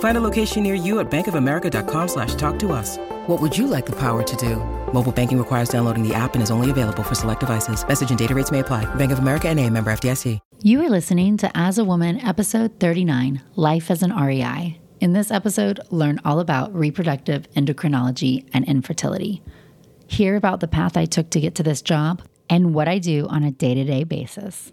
Find a location near you at bankofamerica.com slash talk to us. What would you like the power to do? Mobile banking requires downloading the app and is only available for select devices. Message and data rates may apply. Bank of America and a member FDIC. You are listening to As a Woman, episode 39, Life as an REI. In this episode, learn all about reproductive endocrinology and infertility. Hear about the path I took to get to this job and what I do on a day to day basis.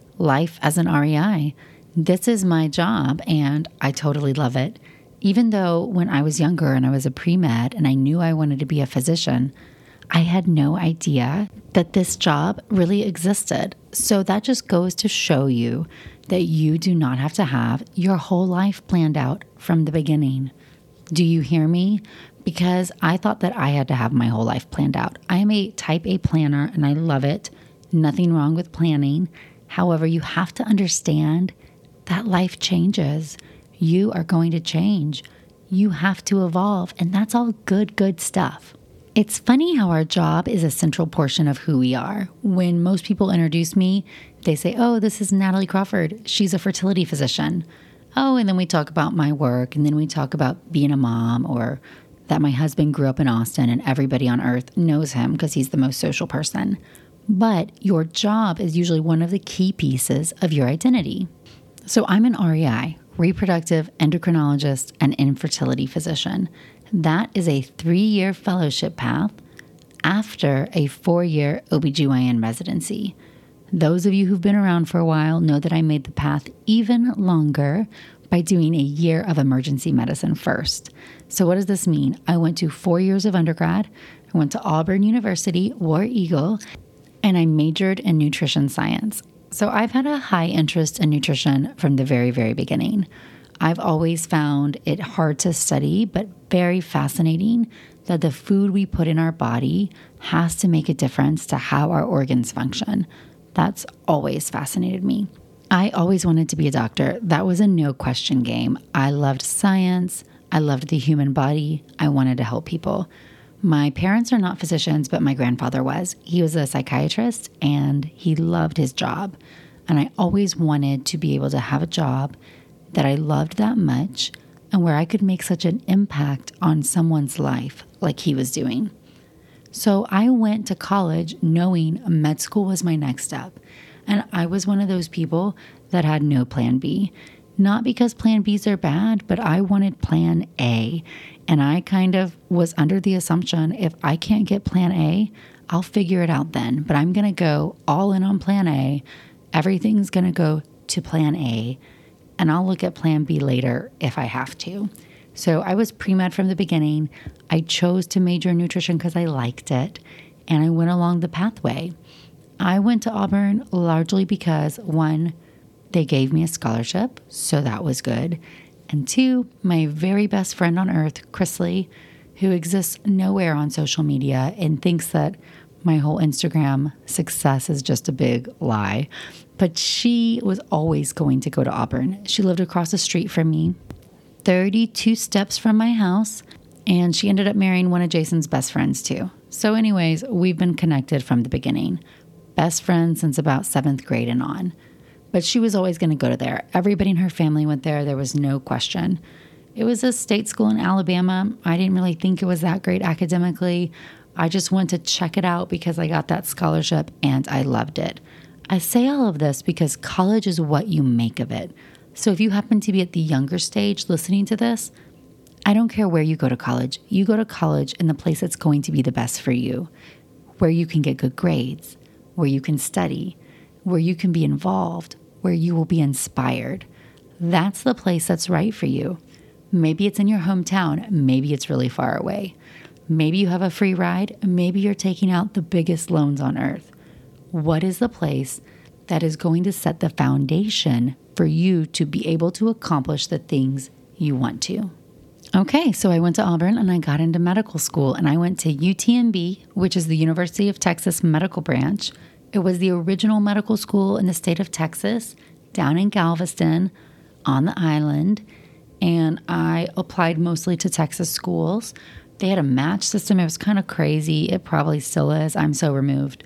life as an REI. This is my job and I totally love it. Even though when I was younger and I was a pre med and I knew I wanted to be a physician, I had no idea that this job really existed. So that just goes to show you that you do not have to have your whole life planned out from the beginning. Do you hear me? Because I thought that I had to have my whole life planned out. I am a type A planner and I love it. Nothing wrong with planning. However, you have to understand that life changes. You are going to change. You have to evolve, and that's all good, good stuff. It's funny how our job is a central portion of who we are. When most people introduce me, they say, Oh, this is Natalie Crawford. She's a fertility physician. Oh, and then we talk about my work, and then we talk about being a mom or that my husband grew up in Austin and everybody on earth knows him because he's the most social person. But your job is usually one of the key pieces of your identity. So I'm an REI, reproductive endocrinologist and infertility physician. That is a three year fellowship path after a four year OBGYN residency. Those of you who've been around for a while know that I made the path even longer by doing a year of emergency medicine first. So, what does this mean? I went to four years of undergrad. I went to Auburn University, War Eagle, and I majored in nutrition science. So I've had a high interest in nutrition from the very, very beginning. I've always found it hard to study, but very fascinating that the food we put in our body has to make a difference to how our organs function. That's always fascinated me. I always wanted to be a doctor. That was a no question game. I loved science. I loved the human body. I wanted to help people. My parents are not physicians, but my grandfather was. He was a psychiatrist and he loved his job. And I always wanted to be able to have a job that I loved that much and where I could make such an impact on someone's life like he was doing. So I went to college knowing med school was my next step. And I was one of those people that had no plan B. Not because plan Bs are bad, but I wanted plan A. And I kind of was under the assumption if I can't get plan A, I'll figure it out then. But I'm going to go all in on plan A. Everything's going to go to plan A. And I'll look at plan B later if I have to. So I was pre med from the beginning. I chose to major in nutrition because I liked it. And I went along the pathway. I went to Auburn largely because one, they gave me a scholarship, so that was good. And two, my very best friend on earth, Chrisley, who exists nowhere on social media and thinks that my whole Instagram success is just a big lie. But she was always going to go to Auburn. She lived across the street from me, 32 steps from my house, and she ended up marrying one of Jason's best friends too. So, anyways, we've been connected from the beginning. best friends since about seventh grade and on. But she was always going to go to there. Everybody in her family went there. There was no question. It was a state school in Alabama. I didn't really think it was that great academically. I just went to check it out because I got that scholarship and I loved it. I say all of this because college is what you make of it. So if you happen to be at the younger stage listening to this, I don't care where you go to college. You go to college in the place that's going to be the best for you, where you can get good grades, where you can study, where you can be involved, where you will be inspired. That's the place that's right for you. Maybe it's in your hometown, maybe it's really far away. Maybe you have a free ride, maybe you're taking out the biggest loans on earth. What is the place that is going to set the foundation for you to be able to accomplish the things you want to? Okay, so I went to Auburn and I got into medical school and I went to UTMB, which is the University of Texas Medical Branch. It was the original medical school in the state of Texas, down in Galveston on the island. And I applied mostly to Texas schools. They had a match system. It was kind of crazy. It probably still is. I'm so removed.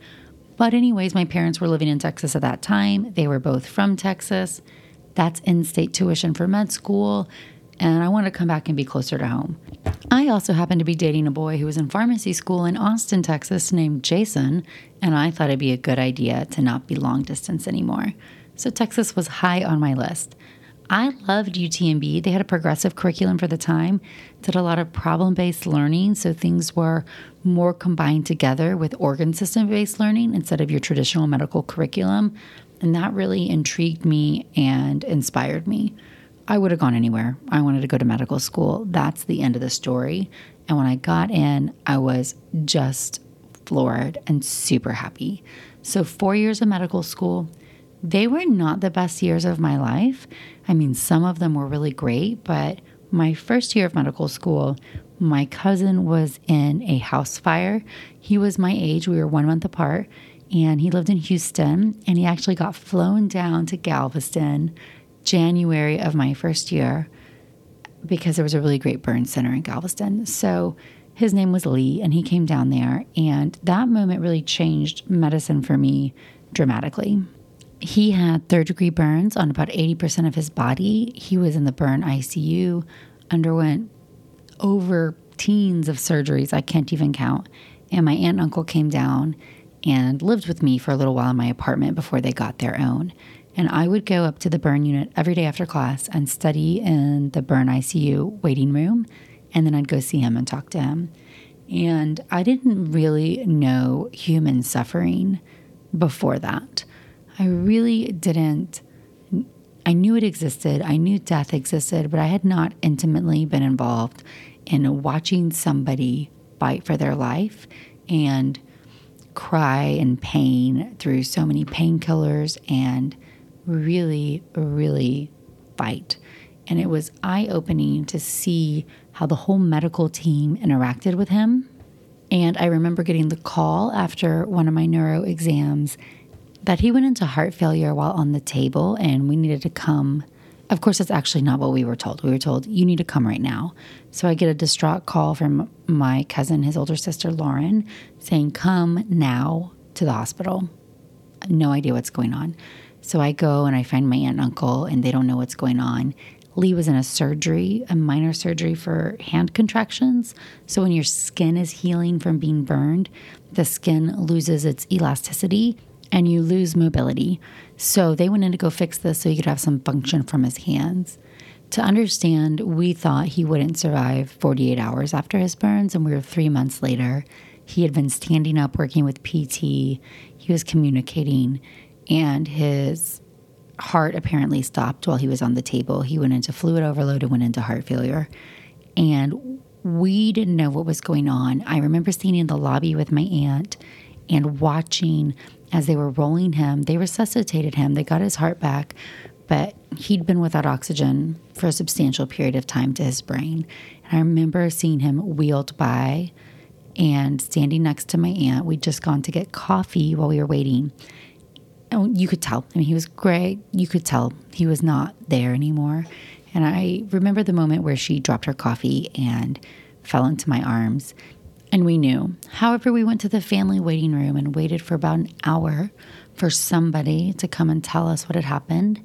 But, anyways, my parents were living in Texas at that time. They were both from Texas. That's in state tuition for med school. And I wanted to come back and be closer to home. I also happened to be dating a boy who was in pharmacy school in Austin, Texas, named Jason. And I thought it'd be a good idea to not be long distance anymore. So, Texas was high on my list. I loved UTMB. They had a progressive curriculum for the time, did a lot of problem based learning. So things were more combined together with organ system based learning instead of your traditional medical curriculum. And that really intrigued me and inspired me. I would have gone anywhere. I wanted to go to medical school. That's the end of the story. And when I got in, I was just floored and super happy. So, four years of medical school, they were not the best years of my life. I mean, some of them were really great, but my first year of medical school, my cousin was in a house fire. He was my age, we were one month apart, and he lived in Houston. And he actually got flown down to Galveston January of my first year because there was a really great burn center in Galveston. So his name was Lee, and he came down there. And that moment really changed medicine for me dramatically. He had third degree burns on about 80% of his body. He was in the burn ICU, underwent over teens of surgeries, I can't even count. And my aunt and uncle came down and lived with me for a little while in my apartment before they got their own. And I would go up to the burn unit every day after class and study in the burn ICU waiting room. And then I'd go see him and talk to him. And I didn't really know human suffering before that. I really didn't. I knew it existed, I knew death existed, but I had not intimately been involved in watching somebody fight for their life and cry in pain through so many painkillers and really, really fight. And it was eye opening to see how the whole medical team interacted with him. And I remember getting the call after one of my neuro exams that he went into heart failure while on the table and we needed to come. Of course, that's actually not what we were told. We were told, you need to come right now. So I get a distraught call from my cousin, his older sister, Lauren, saying, come now to the hospital. No idea what's going on. So I go and I find my aunt and uncle, and they don't know what's going on. Lee was in a surgery, a minor surgery for hand contractions. So when your skin is healing from being burned, the skin loses its elasticity and you lose mobility. So they went in to go fix this so he could have some function from his hands. To understand, we thought he wouldn't survive 48 hours after his burns, and we were three months later. He had been standing up, working with PT, he was communicating, and his heart apparently stopped while he was on the table. He went into fluid overload and went into heart failure. And we didn't know what was going on. I remember sitting in the lobby with my aunt and watching as they were rolling him, they resuscitated him, they got his heart back, but he'd been without oxygen for a substantial period of time to his brain. And I remember seeing him wheeled by and standing next to my aunt. We'd just gone to get coffee while we were waiting. And you could tell, I mean, he was great. You could tell he was not there anymore. And I remember the moment where she dropped her coffee and fell into my arms And we knew. However, we went to the family waiting room and waited for about an hour for somebody to come and tell us what had happened.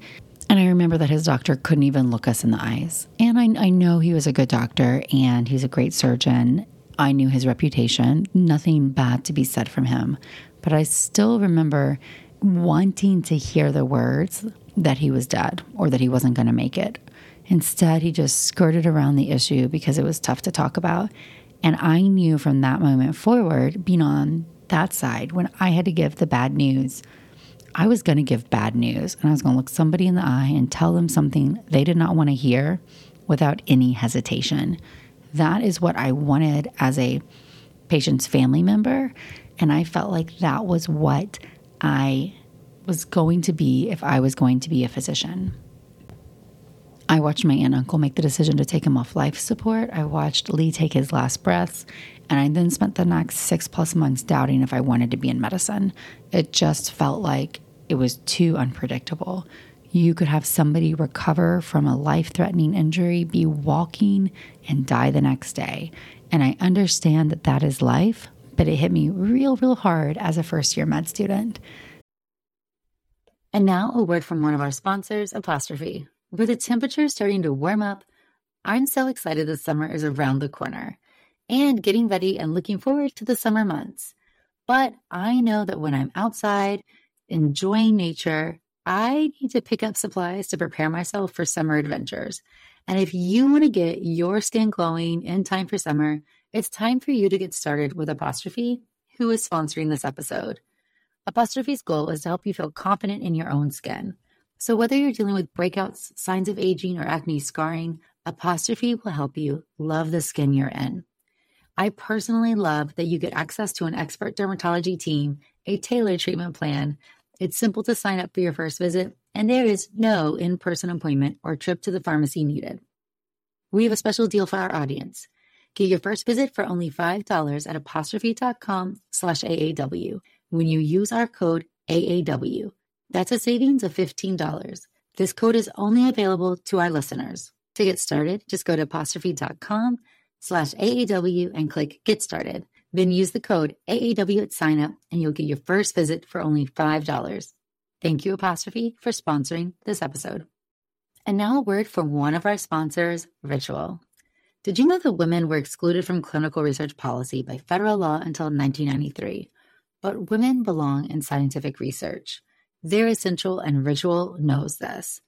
And I remember that his doctor couldn't even look us in the eyes. And I, I know he was a good doctor and he's a great surgeon. I knew his reputation, nothing bad to be said from him. But I still remember wanting to hear the words that he was dead or that he wasn't going to make it. Instead, he just skirted around the issue because it was tough to talk about. And I knew from that moment forward, being on that side, when I had to give the bad news, I was going to give bad news and I was going to look somebody in the eye and tell them something they did not want to hear without any hesitation. That is what I wanted as a patient's family member. And I felt like that was what I was going to be if I was going to be a physician. I watched my aunt and uncle make the decision to take him off life support. I watched Lee take his last breaths. And I then spent the next six plus months doubting if I wanted to be in medicine. It just felt like it was too unpredictable. You could have somebody recover from a life threatening injury, be walking, and die the next day. And I understand that that is life, but it hit me real, real hard as a first year med student. And now a word from one of our sponsors, Apostrophe. With the temperature starting to warm up, I'm so excited the summer is around the corner and getting ready and looking forward to the summer months. But I know that when I'm outside enjoying nature, I need to pick up supplies to prepare myself for summer adventures. And if you want to get your skin glowing in time for summer, it's time for you to get started with Apostrophe, who is sponsoring this episode. Apostrophe's goal is to help you feel confident in your own skin. So, whether you're dealing with breakouts, signs of aging, or acne scarring, Apostrophe will help you love the skin you're in. I personally love that you get access to an expert dermatology team, a tailored treatment plan. It's simple to sign up for your first visit, and there is no in person appointment or trip to the pharmacy needed. We have a special deal for our audience. Get your first visit for only $5 at apostrophe.com slash AAW when you use our code AAW. That's a savings of $15. This code is only available to our listeners. To get started, just go to apostrophe.com slash AAW and click Get Started. Then use the code AAW at sign up and you'll get your first visit for only $5. Thank you, Apostrophe, for sponsoring this episode. And now a word from one of our sponsors, Ritual. Did you know that women were excluded from clinical research policy by federal law until 1993? But women belong in scientific research. They're essential, and Ritual knows this.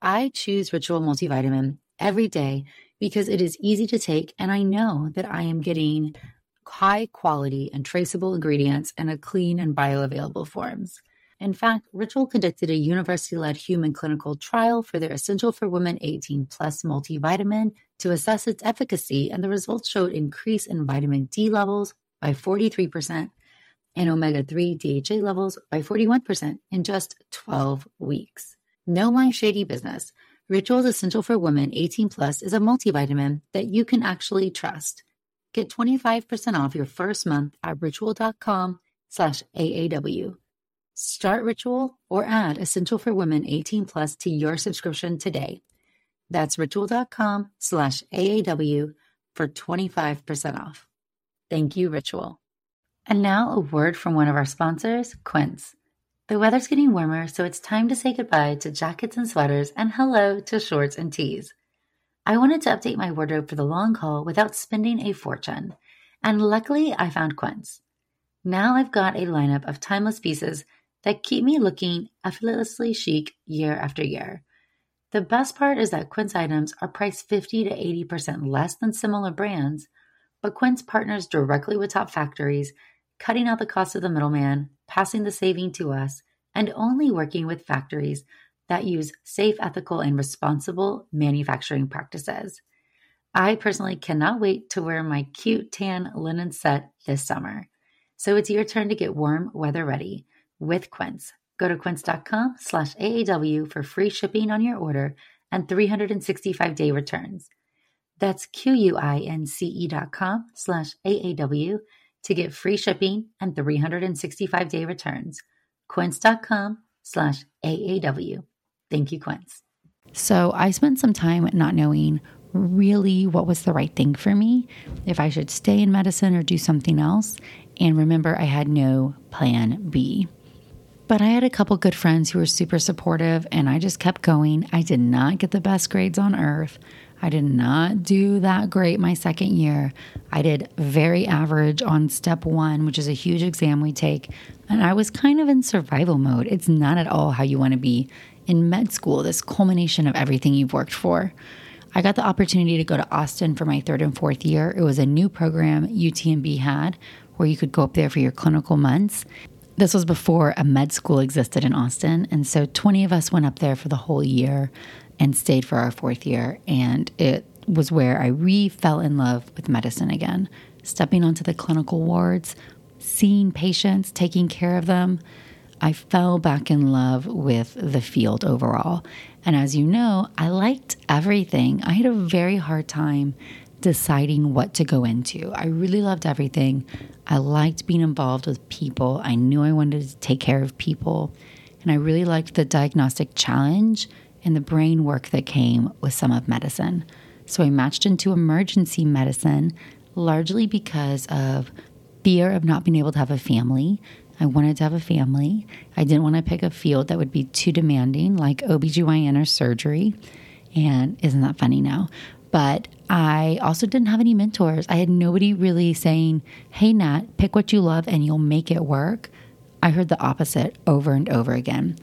I choose Ritual multivitamin every day because it is easy to take, and I know that I am getting high quality and traceable ingredients in a clean and bioavailable forms. In fact, Ritual conducted a university led human clinical trial for their Essential for Women 18 Plus multivitamin to assess its efficacy, and the results showed increase in vitamin D levels by 43% and omega 3 DHA levels by 41% in just 12 weeks. No my shady business. Ritual's Essential for Women 18 Plus is a multivitamin that you can actually trust. Get 25% off your first month at ritual.com slash AAW. Start Ritual or add Essential for Women 18 Plus to your subscription today. That's ritual.com slash AAW for 25% off. Thank you, Ritual. And now a word from one of our sponsors, Quince. The weather's getting warmer, so it's time to say goodbye to jackets and sweaters and hello to shorts and tees. I wanted to update my wardrobe for the long haul without spending a fortune, and luckily I found Quince. Now I've got a lineup of timeless pieces that keep me looking effortlessly chic year after year. The best part is that Quince items are priced 50 to 80% less than similar brands, but Quince partners directly with top factories cutting out the cost of the middleman, passing the saving to us, and only working with factories that use safe, ethical, and responsible manufacturing practices. I personally cannot wait to wear my cute tan linen set this summer. So it's your turn to get warm weather ready with Quince. Go to quince.com slash AAW for free shipping on your order and 365 day returns. That's Q-U-I-N-C-E dot com slash AAW to get free shipping and 365 day returns. Quince.com slash AAW. Thank you, Quince. So I spent some time not knowing really what was the right thing for me, if I should stay in medicine or do something else. And remember, I had no plan B. But I had a couple good friends who were super supportive, and I just kept going. I did not get the best grades on earth. I did not do that great my second year. I did very average on step one, which is a huge exam we take. And I was kind of in survival mode. It's not at all how you want to be in med school, this culmination of everything you've worked for. I got the opportunity to go to Austin for my third and fourth year. It was a new program UTMB had where you could go up there for your clinical months. This was before a med school existed in Austin. And so 20 of us went up there for the whole year and stayed for our fourth year. And it was where I re fell in love with medicine again, stepping onto the clinical wards, seeing patients, taking care of them. I fell back in love with the field overall. And as you know, I liked everything. I had a very hard time deciding what to go into. I really loved everything. I liked being involved with people. I knew I wanted to take care of people. And I really liked the diagnostic challenge and the brain work that came with some of medicine. So I matched into emergency medicine largely because of fear of not being able to have a family. I wanted to have a family. I didn't want to pick a field that would be too demanding, like OBGYN or surgery. And isn't that funny now? But I also didn't have any mentors. I had nobody really saying, hey, Nat, pick what you love and you'll make it work. I heard the opposite over and over again.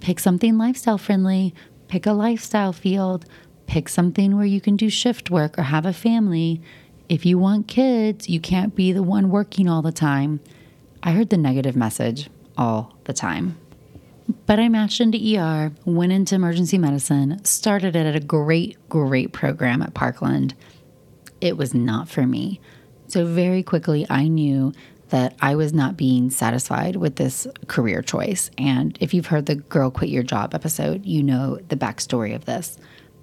Pick something lifestyle friendly, pick a lifestyle field, pick something where you can do shift work or have a family. If you want kids, you can't be the one working all the time. I heard the negative message all the time. But I matched into ER, went into emergency medicine, started it at a great, great program at Parkland. It was not for me. So, very quickly, I knew that I was not being satisfied with this career choice. And if you've heard the Girl Quit Your Job episode, you know the backstory of this.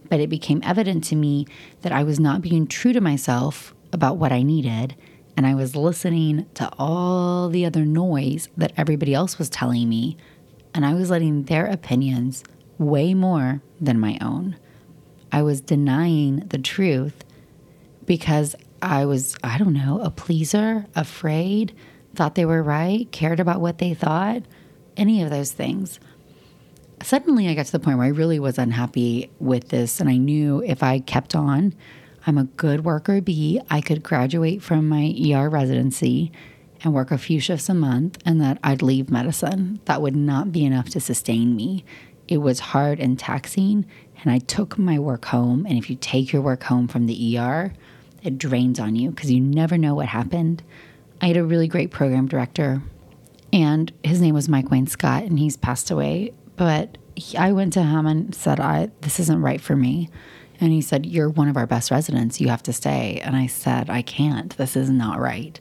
But it became evident to me that I was not being true to myself about what I needed. And I was listening to all the other noise that everybody else was telling me and I was letting their opinions way more than my own. I was denying the truth because I was, I don't know, a pleaser, afraid, thought they were right, cared about what they thought, any of those things. Suddenly, I got to the point where I really was unhappy with this, and I knew if I kept on, I'm a good worker bee. I could graduate from my ER residency and work a few shifts a month and that I'd leave medicine. That would not be enough to sustain me. It was hard and taxing, and I took my work home. And if you take your work home from the ER, it drains on you because you never know what happened. I had a really great program director, and his name was Mike Wayne Scott, and he's passed away. But he, I went to him and said, "I this isn't right for me." And he said, You're one of our best residents. You have to stay. And I said, I can't. This is not right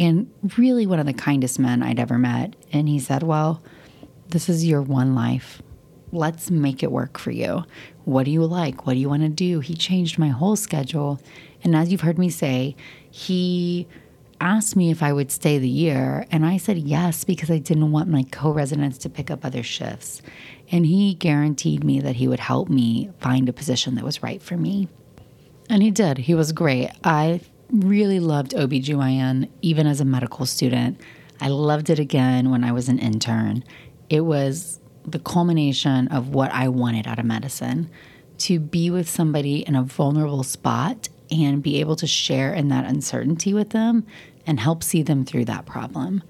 and really one of the kindest men I'd ever met. And he said, Well, this is your one life. Let's make it work for you. What do you like? What do you want to do? He changed my whole schedule. And as you've heard me say, he asked me if I would stay the year. And I said yes because I didn't want my co residents to pick up other shifts. And he guaranteed me that he would help me find a position that was right for me. And he did. He was great. I really loved OBGYN even as a medical student. I loved it again when I was an intern. It was the culmination of what I wanted out of medicine to be with somebody in a vulnerable spot and be able to share in that uncertainty with them and help see them through that problem.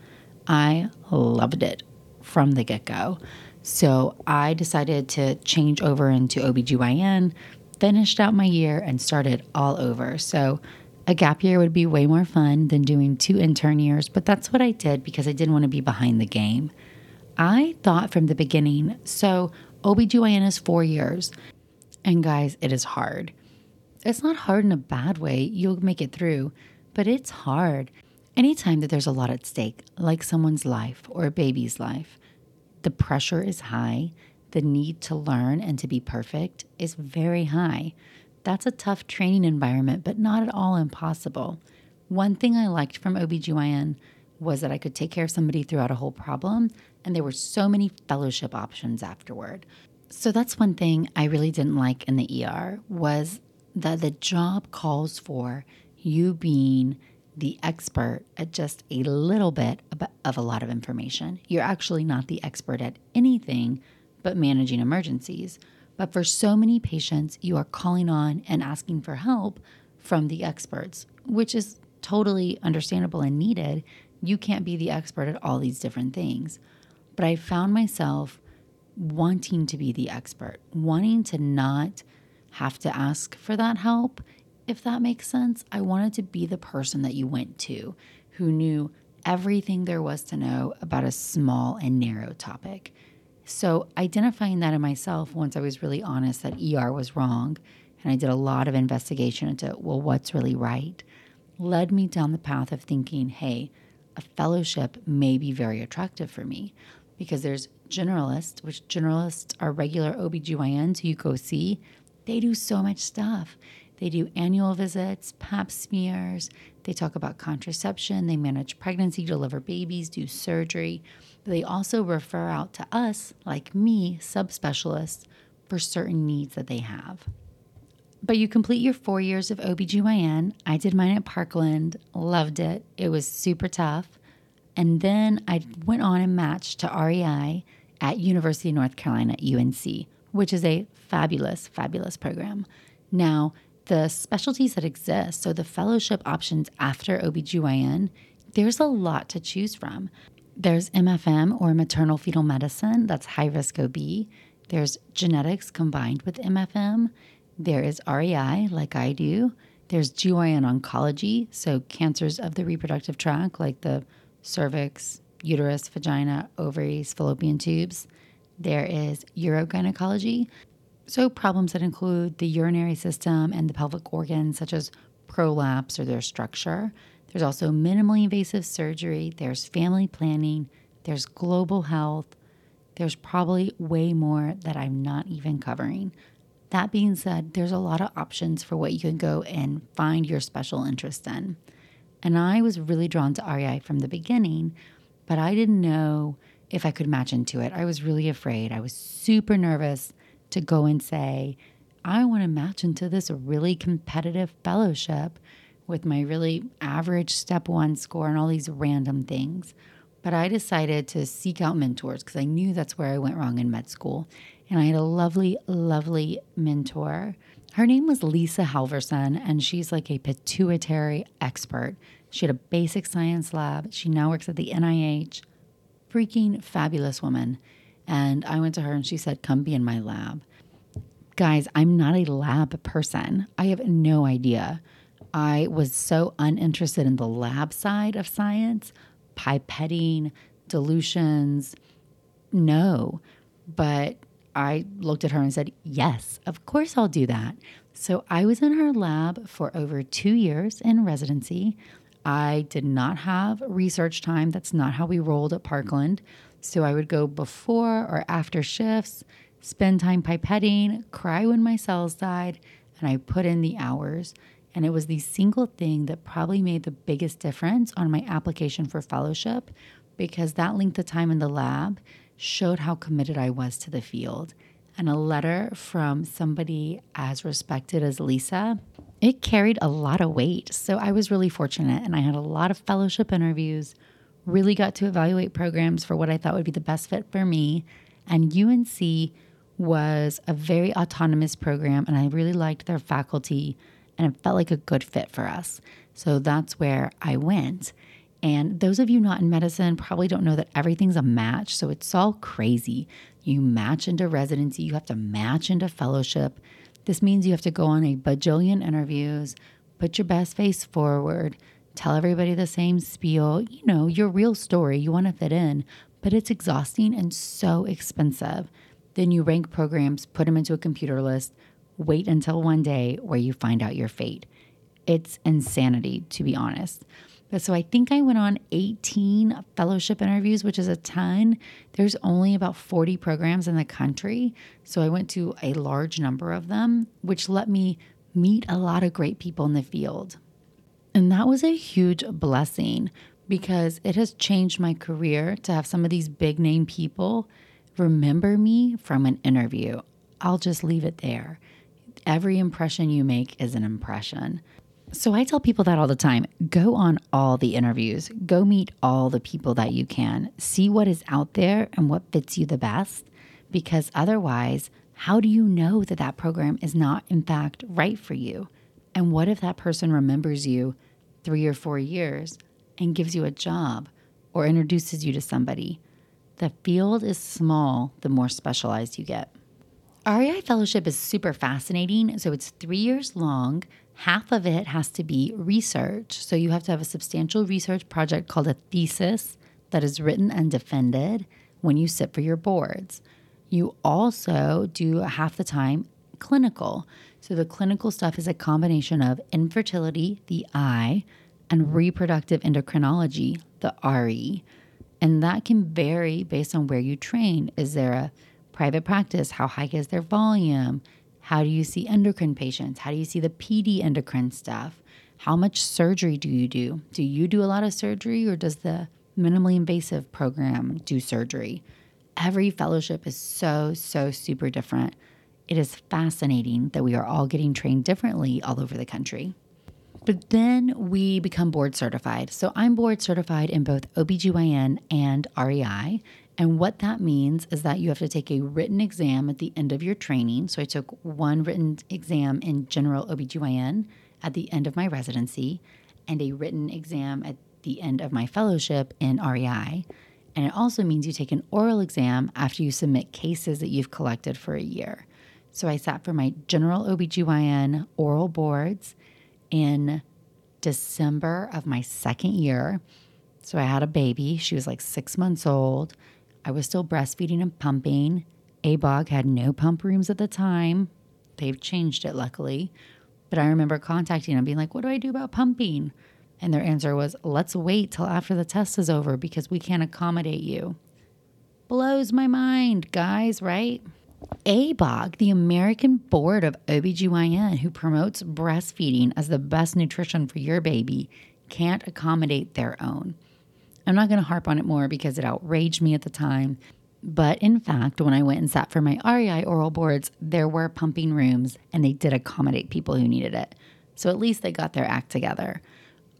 I loved it from the get go. So I decided to change over into OBGYN, finished out my year, and started all over. So a gap year would be way more fun than doing two intern years, but that's what I did because I didn't want to be behind the game. I thought from the beginning, so OBGYN is four years. And guys, it is hard. It's not hard in a bad way, you'll make it through, but it's hard. Anytime that there's a lot at stake, like someone's life or a baby's life, the pressure is high. The need to learn and to be perfect is very high. That's a tough training environment, but not at all impossible. One thing I liked from OBGYN was that I could take care of somebody throughout a whole problem, and there were so many fellowship options afterward. So that's one thing I really didn't like in the ER was that the job calls for you being the expert at just a little bit of a lot of information. You're actually not the expert at anything but managing emergencies. But for so many patients, you are calling on and asking for help from the experts, which is totally understandable and needed. You can't be the expert at all these different things. But I found myself wanting to be the expert, wanting to not have to ask for that help, if that makes sense. I wanted to be the person that you went to who knew everything there was to know about a small and narrow topic. So, identifying that in myself once I was really honest that ER was wrong, and I did a lot of investigation into, well, what's really right, led me down the path of thinking, hey, a fellowship may be very attractive for me because there's generalists, which generalists are regular OBGYNs who you go see. They do so much stuff. They do annual visits, pap smears, they talk about contraception, they manage pregnancy, deliver babies, do surgery. But they also refer out to us, like me, subspecialists, for certain needs that they have. But you complete your four years of OBGYN. I did mine at Parkland, loved it. It was super tough. And then I went on and matched to REI at University of North Carolina, UNC, which is a fabulous, fabulous program. Now, the specialties that exist, so the fellowship options after OBGYN, there's a lot to choose from. There's MFM or maternal fetal medicine, that's high risk OB. There's genetics combined with MFM. There is REI, like I do. There's GYN oncology, so cancers of the reproductive tract, like the cervix, uterus, vagina, ovaries, fallopian tubes. There is urogynecology, so, problems that include the urinary system and the pelvic organs, such as prolapse or their structure. There's also minimally invasive surgery, there's family planning, there's global health. There's probably way more that I'm not even covering. That being said, there's a lot of options for what you can go and find your special interest in. And I was really drawn to REI from the beginning, but I didn't know if I could match into it. I was really afraid. I was super nervous to go and say, I want to match into this really competitive fellowship with my really average step one score and all these random things. But I decided to seek out mentors because I knew that's where I went wrong in med school. And I had a lovely, lovely mentor. Her name was Lisa Halvorson, and she's like a pituitary expert. She had a basic science lab. She now works at the NIH. Freaking fabulous woman. And I went to her and she said, Come be in my lab. Guys, I'm not a lab person. I have no idea. I was so uninterested in the lab side of science, pipetting, dilutions. No. But I looked at her and said, Yes, of course I'll do that. So I was in her lab for over two years in residency. I did not have research time. That's not how we rolled at Parkland. So I would go before or after shifts, spend time pipetting, cry when my cells died, and I put in the hours. And it was the single thing that probably made the biggest difference on my application for fellowship because that length of time in the lab showed how committed I was to the field. And a letter from somebody as respected as Lisa, it carried a lot of weight. So I was really fortunate and I had a lot of fellowship interviews really got to evaluate programs for what I thought would be the best fit for me. And UNC was a very autonomous program, and I really liked their faculty, and it felt like a good fit for us. So that's where I went. And those of you not in medicine probably don't know that everything's a match. So it's all crazy. You match into residency, you have to match into fellowship. This means you have to go on a bajillion interviews, put your best face forward, tell everybody the same spiel, you know, your real story, you want to fit in, but it's exhausting and so expensive. Then you rank programs, put them into a computer list, wait until one day where you find out your fate. It's insanity, to be honest. But so I think I went on 18 fellowship interviews, which is a ton. There's only about 40 programs in the country. So I went to a large number of them, which let me meet a lot of great people in the field. And that was a huge blessing because it has changed my career to have some of these big name people remember me from an interview. I'll just leave it there. Every impression you make is an impression. So I tell people that all the time go on all the interviews, go meet all the people that you can, see what is out there and what fits you the best. Because otherwise, how do you know that that program is not, in fact, right for you? And what if that person remembers you three or four years and gives you a job or introduces you to somebody? The field is small the more specialized you get. REI Fellowship is super fascinating. So it's three years long. Half of it has to be research. So you have to have a substantial research project called a thesis that is written and defended when you sit for your boards. You also do half the time clinical. So the clinical stuff is a combination of infertility, the I, and reproductive endocrinology, the RE. And that can vary based on where you train. Is there a private practice? How high is their volume? How do you see endocrine patients? How do you see the PD endocrine stuff? How much surgery do you do? Do you do a lot of surgery or does the minimally invasive program do surgery? Every fellowship is so, so super different. It is fascinating that we are all getting trained differently all over the country. But then we become board certified. So I'm board certified in both OBGYN and REI. And what that means is that you have to take a written exam at the end of your training. So I took one written exam in general OBGYN at the end of my residency and a written exam at the end of my fellowship in REI. And it also means you take an oral exam after you submit cases that you've collected for a year. So I sat for my general OBGYN oral boards in December of my second year. So I had a baby. She was like six months old. I was still breastfeeding and pumping. ABOG had no pump rooms at the time. They've changed it, luckily. But I remember contacting them, being like, What do I do about pumping? And their answer was, Let's wait till after the test is over because we can't accommodate you. Blows my mind, guys, right? ABOG, the American Board of OBGYN, who promotes breastfeeding as the best nutrition for your baby, can't accommodate their own. I'm not going to harp on it more because it outraged me at the time. But in fact, when I went and sat for my REI oral boards, there were pumping rooms and they did accommodate people who needed it. So at least they got their act together.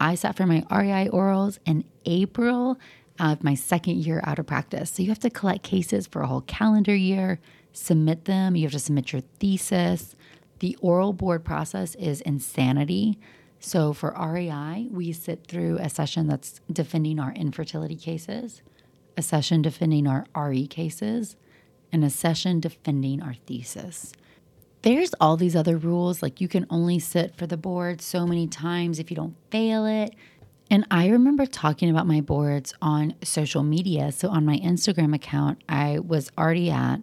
I sat for my REI orals in April of my second year out of practice. So you have to collect cases for a whole calendar year, submit them, you have to submit your thesis. The oral board process is insanity. So for REI, we sit through a session that's defending our infertility cases, a session defending our RE cases, and a session defending our thesis. There's all these other rules, like you can only sit for the board so many times if you don't fail it. And I remember talking about my boards on social media. So on my Instagram account, I was already at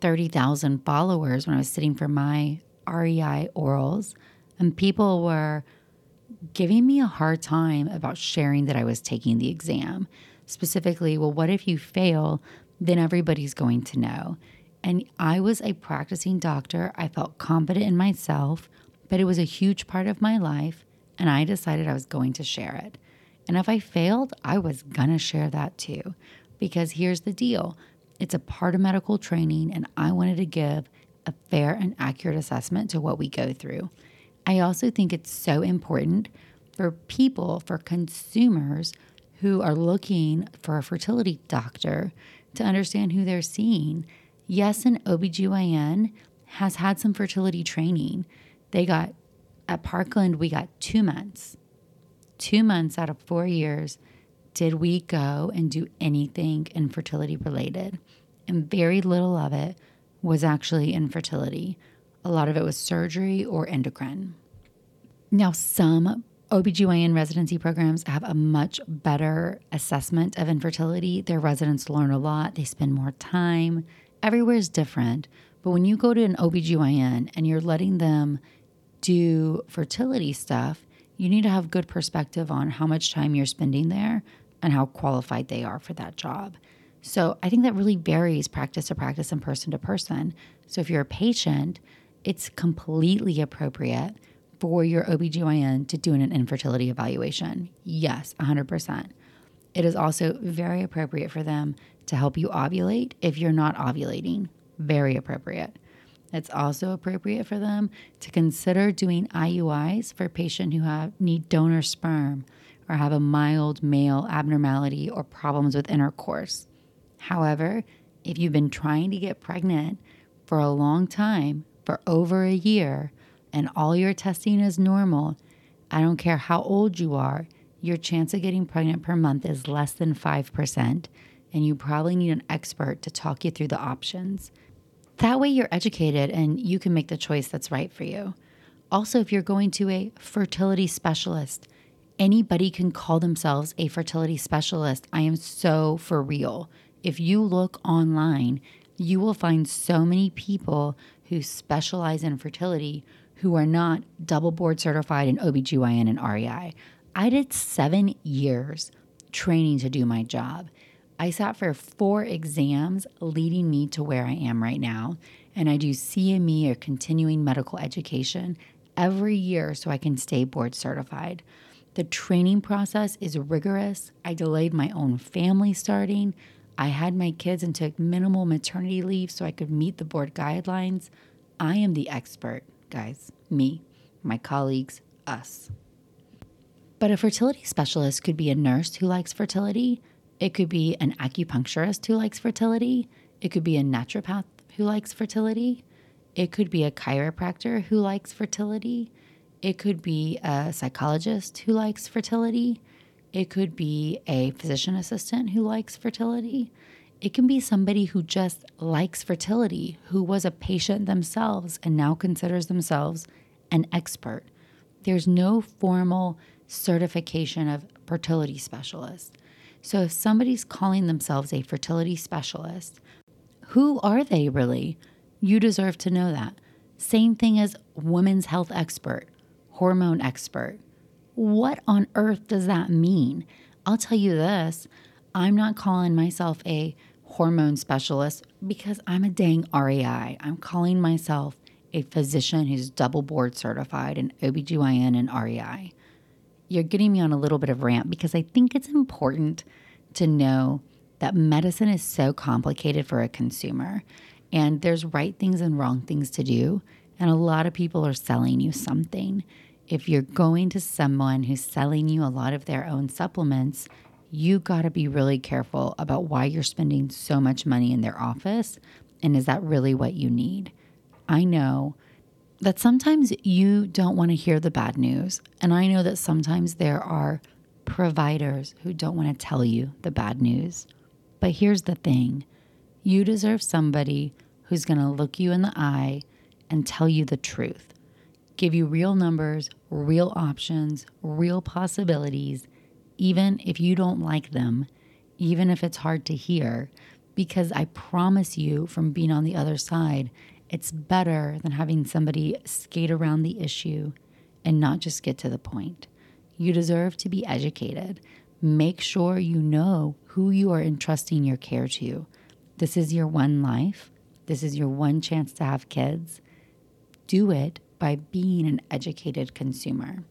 30,000 followers when I was sitting for my REI orals, and people were giving me a hard time about sharing that I was taking the exam. Specifically, well, what if you fail? Then everybody's going to know. And I was a practicing doctor. I felt confident in myself, but it was a huge part of my life. And I decided I was going to share it. And if I failed, I was going to share that too. Because here's the deal it's a part of medical training, and I wanted to give a fair and accurate assessment to what we go through. I also think it's so important for people, for consumers who are looking for a fertility doctor to understand who they're seeing. Yes, an OBGYN has had some fertility training. They got at Parkland, we got two months. Two months out of four years did we go and do anything infertility related. And very little of it was actually infertility. A lot of it was surgery or endocrine. Now, some OBGYN residency programs have a much better assessment of infertility. Their residents learn a lot, they spend more time. Everywhere is different. But when you go to an OBGYN and you're letting them do fertility stuff, you need to have good perspective on how much time you're spending there and how qualified they are for that job. So I think that really varies practice to practice and person to person. So if you're a patient, it's completely appropriate for your OBGYN to do an infertility evaluation. Yes, 100%. It is also very appropriate for them to help you ovulate if you're not ovulating. Very appropriate. It's also appropriate for them to consider doing IUIs for patients who have need donor sperm or have a mild male abnormality or problems with intercourse. However, if you've been trying to get pregnant for a long time, for over a year, and all your testing is normal, I don't care how old you are, your chance of getting pregnant per month is less than 5%, and you probably need an expert to talk you through the options. That way, you're educated and you can make the choice that's right for you. Also, if you're going to a fertility specialist, anybody can call themselves a fertility specialist. I am so for real. If you look online, you will find so many people who specialize in fertility who are not double board certified in OBGYN and REI. I did seven years training to do my job. I sat for four exams leading me to where I am right now. And I do CME or continuing medical education every year so I can stay board certified. The training process is rigorous. I delayed my own family starting. I had my kids and took minimal maternity leave so I could meet the board guidelines. I am the expert, guys. Me, my colleagues, us. But a fertility specialist could be a nurse who likes fertility. It could be an acupuncturist who likes fertility. It could be a naturopath who likes fertility. It could be a chiropractor who likes fertility. It could be a psychologist who likes fertility. It could be a physician assistant who likes fertility. It can be somebody who just likes fertility, who was a patient themselves and now considers themselves an expert. There's no formal certification of fertility specialist. So if somebody's calling themselves a fertility specialist, who are they really? You deserve to know that. Same thing as women's health expert, hormone expert. What on earth does that mean? I'll tell you this I'm not calling myself a hormone specialist because I'm a dang REI. I'm calling myself a physician who's double board certified in OBGYN and REI. You're getting me on a little bit of rant because I think it's important to know that medicine is so complicated for a consumer and there's right things and wrong things to do. And a lot of people are selling you something. If you're going to someone who's selling you a lot of their own supplements, you got to be really careful about why you're spending so much money in their office. And is that really what you need? I know that sometimes you don't want to hear the bad news. And I know that sometimes there are providers who don't want to tell you the bad news. But here's the thing you deserve somebody who's going to look you in the eye and tell you the truth, give you real numbers, real options, real possibilities even if you don't like them, even if it's hard to hear, because I promise you from being on the other side, it's better than having somebody skate around the issue and not just get to the point. You deserve to be educated. Make sure you know who you are entrusting your care to. This is your one life. This is your one chance to have kids. Do it by being an educated consumer.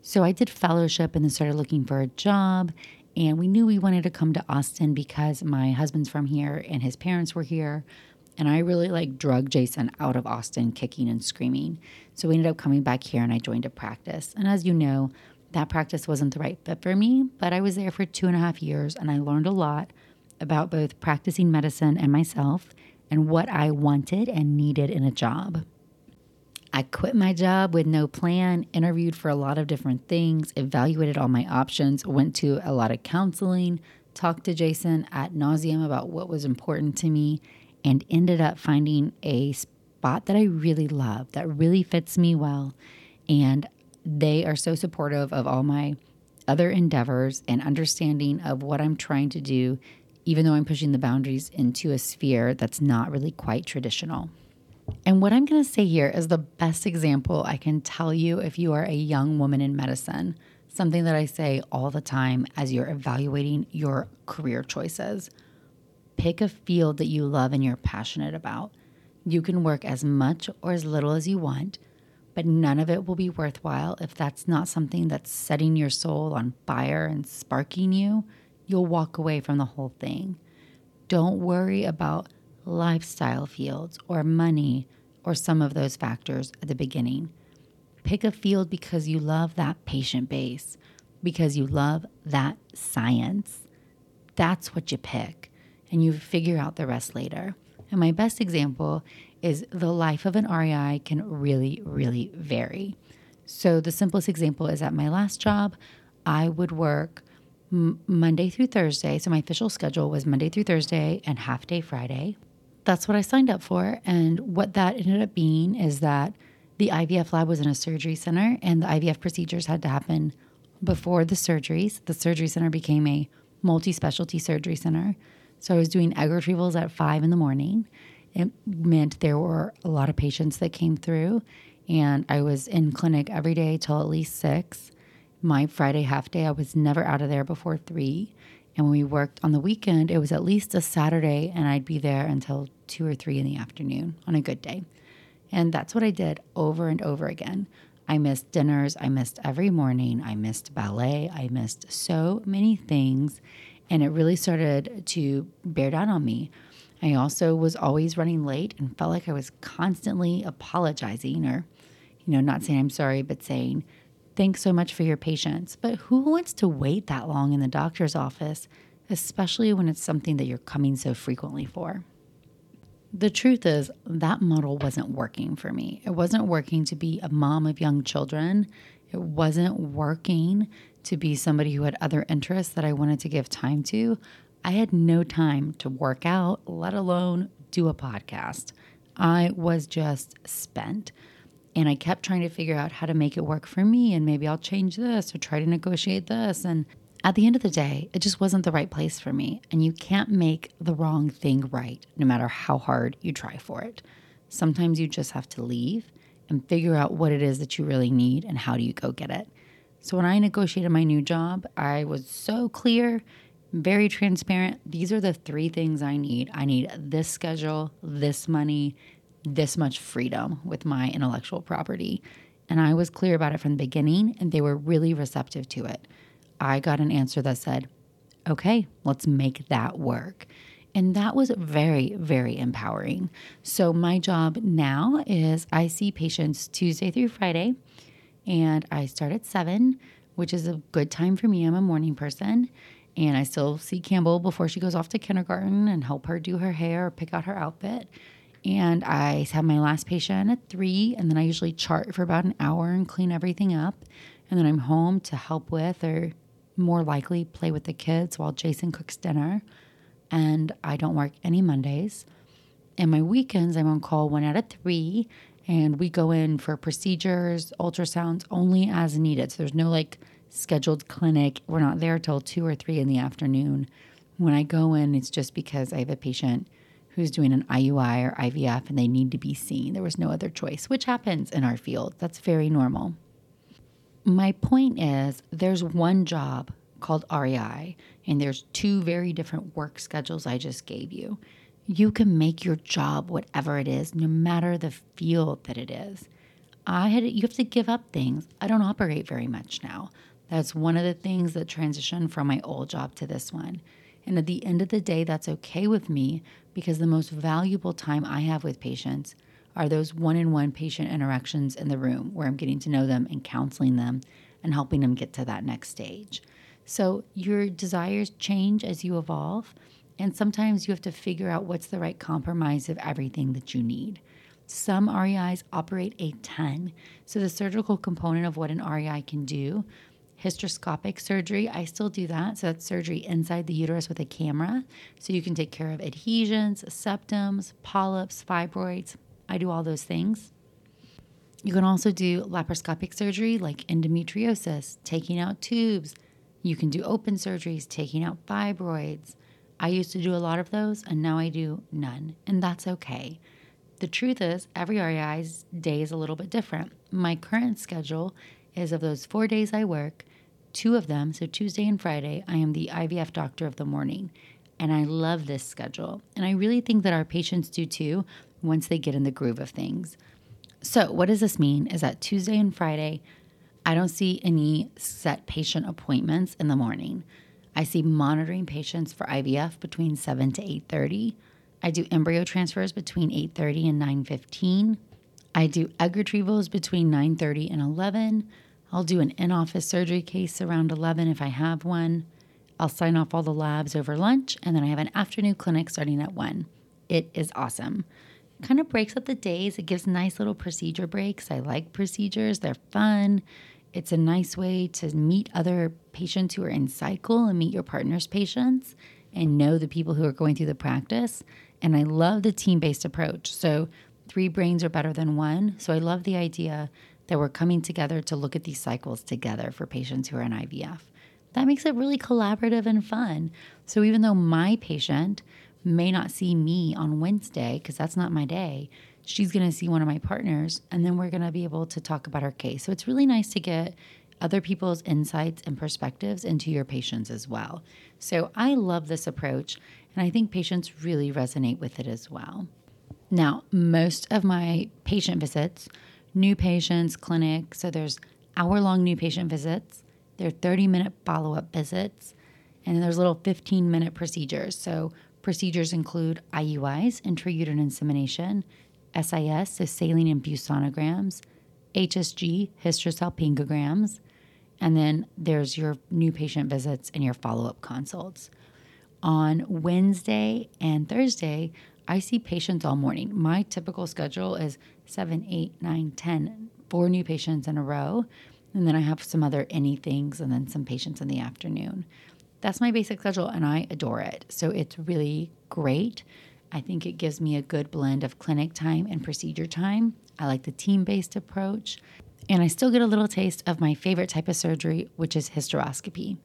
So I did fellowship and then started looking for a job. And we knew we wanted to come to Austin because my husband's from here and his parents were here. And I really like drug Jason out of Austin, kicking and screaming. So we ended up coming back here and I joined a practice. And as you know, that practice wasn't the right fit for me, but I was there for two and a half years and I learned a lot about both practicing medicine and myself and what I wanted and needed in a job. I quit my job with no plan, interviewed for a lot of different things, evaluated all my options, went to a lot of counseling, talked to Jason at nauseum about what was important to me, and ended up finding a spot that I really love, that really fits me well. And they are so supportive of all my other endeavors and understanding of what I'm trying to do, even though I'm pushing the boundaries into a sphere that's not really quite traditional. And what I'm going to say here is the best example I can tell you if you are a young woman in medicine, something that I say all the time as you're evaluating your career choices. Pick a field that you love and you're passionate about. You can work as much or as little as you want, but none of it will be worthwhile if that's not something that's setting your soul on fire and sparking you. You'll walk away from the whole thing. Don't worry about lifestyle fields or money or some of those factors at the beginning. Pick a field because you love that patient base, because you love that science. That's what you pick, and you figure out the rest later. And my best example is the life of an REI can really, really vary. So, the simplest example is at my last job, I would work Monday through Thursday. So, my official schedule was Monday through Thursday and half day Friday. That's what I signed up for. And what that ended up being is that the IVF lab was in a surgery center, and the IVF procedures had to happen before the surgeries. The surgery center became a multi specialty surgery center. So I was doing egg retrievals at five in the morning. It meant there were a lot of patients that came through, and I was in clinic every day till at least six. My Friday half day, I was never out of there before three. And when we worked on the weekend, it was at least a Saturday, and I'd be there until two or three in the afternoon on a good day. And that's what I did over and over again. I missed dinners. I missed every morning. I missed ballet. I missed so many things. And it really started to bear down on me. I also was always running late and felt like I was constantly apologizing or, you know, not saying I'm sorry, but saying, thanks so much for your patience. But who wants to wait that long in the doctor's office, especially when it's something that you're coming so frequently for? The truth is, that model wasn't working for me. It wasn't working to be a mom of young children. It wasn't working to be somebody who had other interests that I wanted to give time to. I had no time to work out, let alone do a podcast. I was just spent. And I kept trying to figure out how to make it work for me. And maybe I'll change this or try to negotiate this. And at the end of the day, it just wasn't the right place for me. And you can't make the wrong thing right, no matter how hard you try for it. Sometimes you just have to leave and figure out what it is that you really need and how do you go get it. So when I negotiated my new job, I was so clear, very transparent. These are the three things I need I need this schedule, this money, this much freedom with my intellectual property. And I was clear about it from the beginning, and they were really receptive to it. I got an answer that said, okay, let's make that work. And that was very, very empowering. So, my job now is I see patients Tuesday through Friday, and I start at seven, which is a good time for me. I'm a morning person. And I still see Campbell before she goes off to kindergarten and help her do her hair or pick out her outfit. And I have my last patient at three, and then I usually chart for about an hour and clean everything up. And then I'm home to help with or more likely play with the kids while Jason cooks dinner. And I don't work any Mondays. And my weekends, I'm on call one out of three. And we go in for procedures, ultrasounds only as needed. So there's no like scheduled clinic. We're not there till two or three in the afternoon. When I go in, it's just because I have a patient who's doing an IUI or IVF and they need to be seen. There was no other choice, which happens in our field. That's very normal. My point is there's one job called REI, and there's two very different work schedules I just gave you. You can make your job whatever it is, no matter the field that it is. I had you have to give up things. I don't operate very much now. That's one of the things that transitioned from my old job to this one. And at the end of the day, that's okay with me because the most valuable time I have with patients are those one on one patient interactions in the room where I'm getting to know them and counseling them and helping them get to that next stage. So your desires change as you evolve. And sometimes you have to figure out what's the right compromise of everything that you need. Some REIs operate a 10. So the surgical component of what an REI can do, hysteroscopic surgery, I still do that. So that's surgery inside the uterus with a camera. So you can take care of adhesions, septums, polyps, fibroids, I do all those things. You can also do laparoscopic surgery like endometriosis, taking out tubes. You can do open surgeries, taking out fibroids. I used to do a lot of those, and now I do none, and that's okay. The truth is, every REI's day is a little bit different. My current schedule is of those four days I work, two of them, so Tuesday and Friday, I am the IVF doctor of the morning. And I love this schedule. And I really think that our patients do too once they get in the groove of things. So, what does this mean is that Tuesday and Friday, I don't see any set patient appointments in the morning. I see monitoring patients for IVF between 7 to 8:30. I do embryo transfers between 8:30 and 9:15. I do egg retrievals between 9:30 and 11. I'll do an in-office surgery case around 11 if I have one. I'll sign off all the labs over lunch and then I have an afternoon clinic starting at 1. It is awesome. It kind of breaks up the days. It gives nice little procedure breaks. I like procedures. They're fun. It's a nice way to meet other patients who are in cycle and meet your partner's patients and know the people who are going through the practice. And I love the team based approach. So, three brains are better than one. So, I love the idea that we're coming together to look at these cycles together for patients who are in IVF. That makes it really collaborative and fun. So, even though my patient may not see me on Wednesday, because that's not my day, she's going to see one of my partners, and then we're going to be able to talk about her case. So, it's really nice to get other people's insights and perspectives into your patients as well. So I love this approach, and I think patients really resonate with it as well. Now, most of my patient visits, new patients, clinic, so there's hour long new patient visits, there are 30 minute follow up visits, and there's little 15 minute procedures. So procedures include IUIs, intrauterine insemination, SIS, so saline infused sonograms, HSG, hysterosalpingograms, and then there's your new patient visits and your follow up consults. On Wednesday and Thursday, I see patients all morning. My typical schedule is seven, eight, nine, ten, four new patients in a row. And then I have some other anythings and then some patients in the afternoon. That's my basic schedule and I adore it. So it's really great. I think it gives me a good blend of clinic time and procedure time. I like the team based approach. And I still get a little taste of my favorite type of surgery, which is hysteroscopy.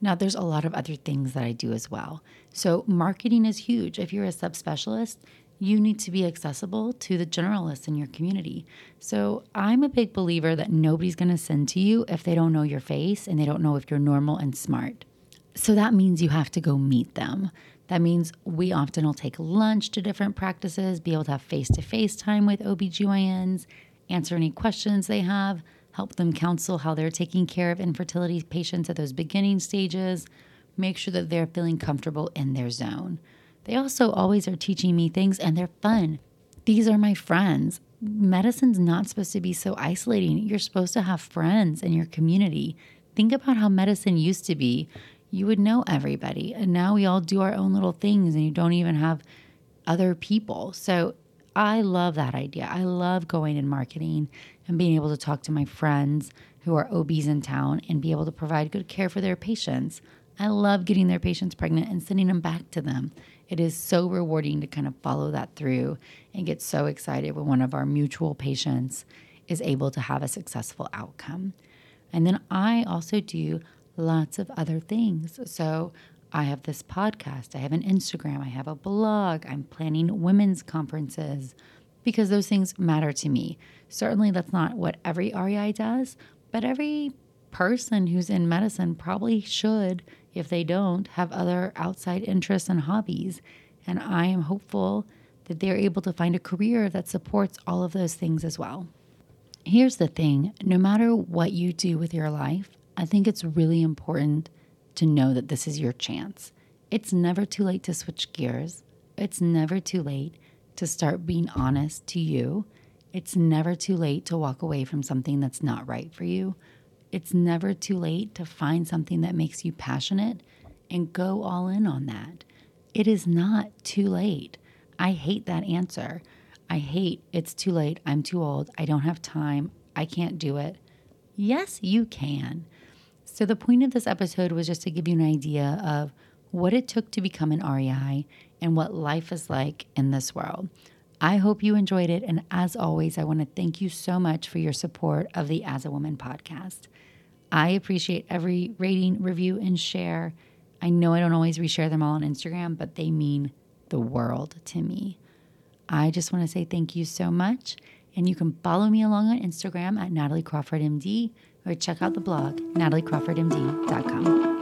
Now, there's a lot of other things that I do as well. So, marketing is huge. If you're a subspecialist, you need to be accessible to the generalists in your community. So, I'm a big believer that nobody's going to send to you if they don't know your face and they don't know if you're normal and smart. So, that means you have to go meet them. That means we often will take lunch to different practices, be able to have face to face time with OBGYNs, answer any questions they have, help them counsel how they're taking care of infertility patients at those beginning stages, make sure that they're feeling comfortable in their zone. They also always are teaching me things and they're fun. These are my friends. Medicine's not supposed to be so isolating. You're supposed to have friends in your community. Think about how medicine used to be. You would know everybody, and now we all do our own little things, and you don't even have other people. So I love that idea. I love going in marketing and being able to talk to my friends who are OBs in town and be able to provide good care for their patients. I love getting their patients pregnant and sending them back to them. It is so rewarding to kind of follow that through and get so excited when one of our mutual patients is able to have a successful outcome. And then I also do lots of other things. So I have this podcast, I have an Instagram, I have a blog, I'm planning women's conferences because those things matter to me. Certainly, that's not what every REI does, but every person who's in medicine probably should, if they don't, have other outside interests and hobbies. And I am hopeful that they're able to find a career that supports all of those things as well. Here's the thing no matter what you do with your life, I think it's really important to know that this is your chance. It's never too late to switch gears. It's never too late to start being honest to you. It's never too late to walk away from something that's not right for you. It's never too late to find something that makes you passionate and go all in on that. It is not too late. I hate that answer. I hate it's too late. I'm too old. I don't have time. I can't do it. Yes, you can. So, the point of this episode was just to give you an idea of what it took to become an REI and what life is like in this world. I hope you enjoyed it. And as always, I want to thank you so much for your support of the As a Woman podcast. I appreciate every rating, review, and share. I know I don't always reshare them all on Instagram, but they mean the world to me. I just want to say thank you so much. And you can follow me along on Instagram at Natalie Crawford MD or check out the blog, nataliecrawfordmd.com.